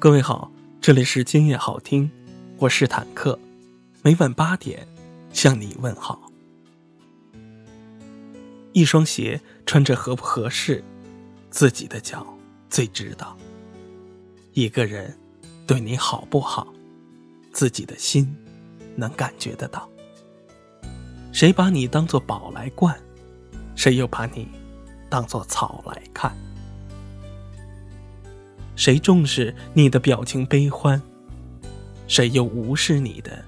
各位好，这里是今夜好听，我是坦克，每晚八点向你问好。一双鞋穿着合不合适，自己的脚最知道。一个人对你好不好，自己的心能感觉得到。谁把你当做宝来惯，谁又把你当做草来看？谁重视你的表情悲欢，谁又无视你的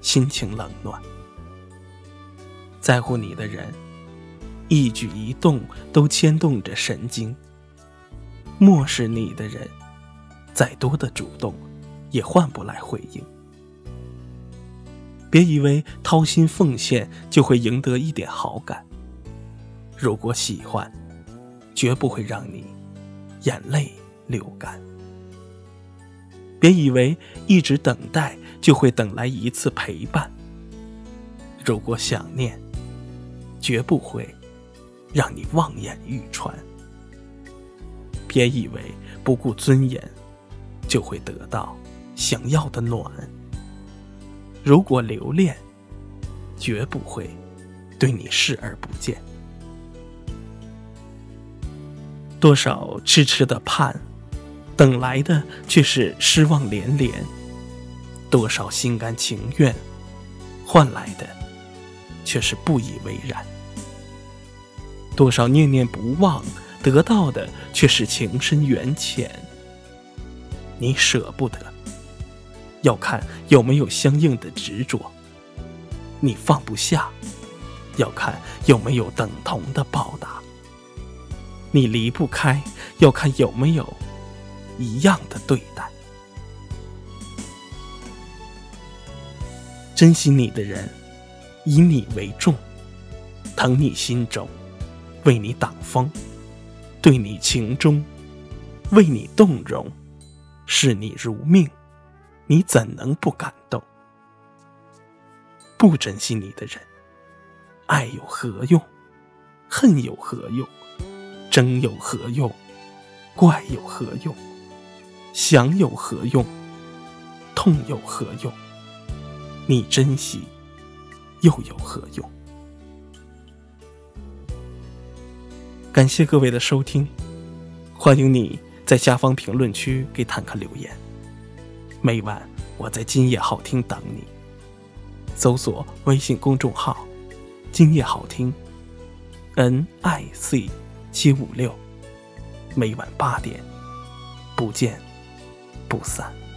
心情冷暖？在乎你的人，一举一动都牵动着神经；漠视你的人，再多的主动也换不来回应。别以为掏心奉献就会赢得一点好感，如果喜欢，绝不会让你眼泪。流感。别以为一直等待就会等来一次陪伴。如果想念，绝不会让你望眼欲穿。别以为不顾尊严就会得到想要的暖。如果留恋，绝不会对你视而不见。多少痴痴的盼。等来的却是失望连连，多少心甘情愿，换来的却是不以为然；多少念念不忘，得到的却是情深缘浅。你舍不得，要看有没有相应的执着；你放不下，要看有没有等同的报答；你离不开，要看有没有。一样的对待，珍惜你的人，以你为重，疼你心中，为你挡风，对你情衷，为你动容，视你如命，你怎能不感动？不珍惜你的人，爱有何用？恨有何用？争有何用？怪有何用？想有何用？痛有何用？你珍惜又有何用？感谢各位的收听，欢迎你在下方评论区给坦克留言。每晚我在今夜好听等你，搜索微信公众号“今夜好听 ”，N I C 七五六，每晚八点不见。不散。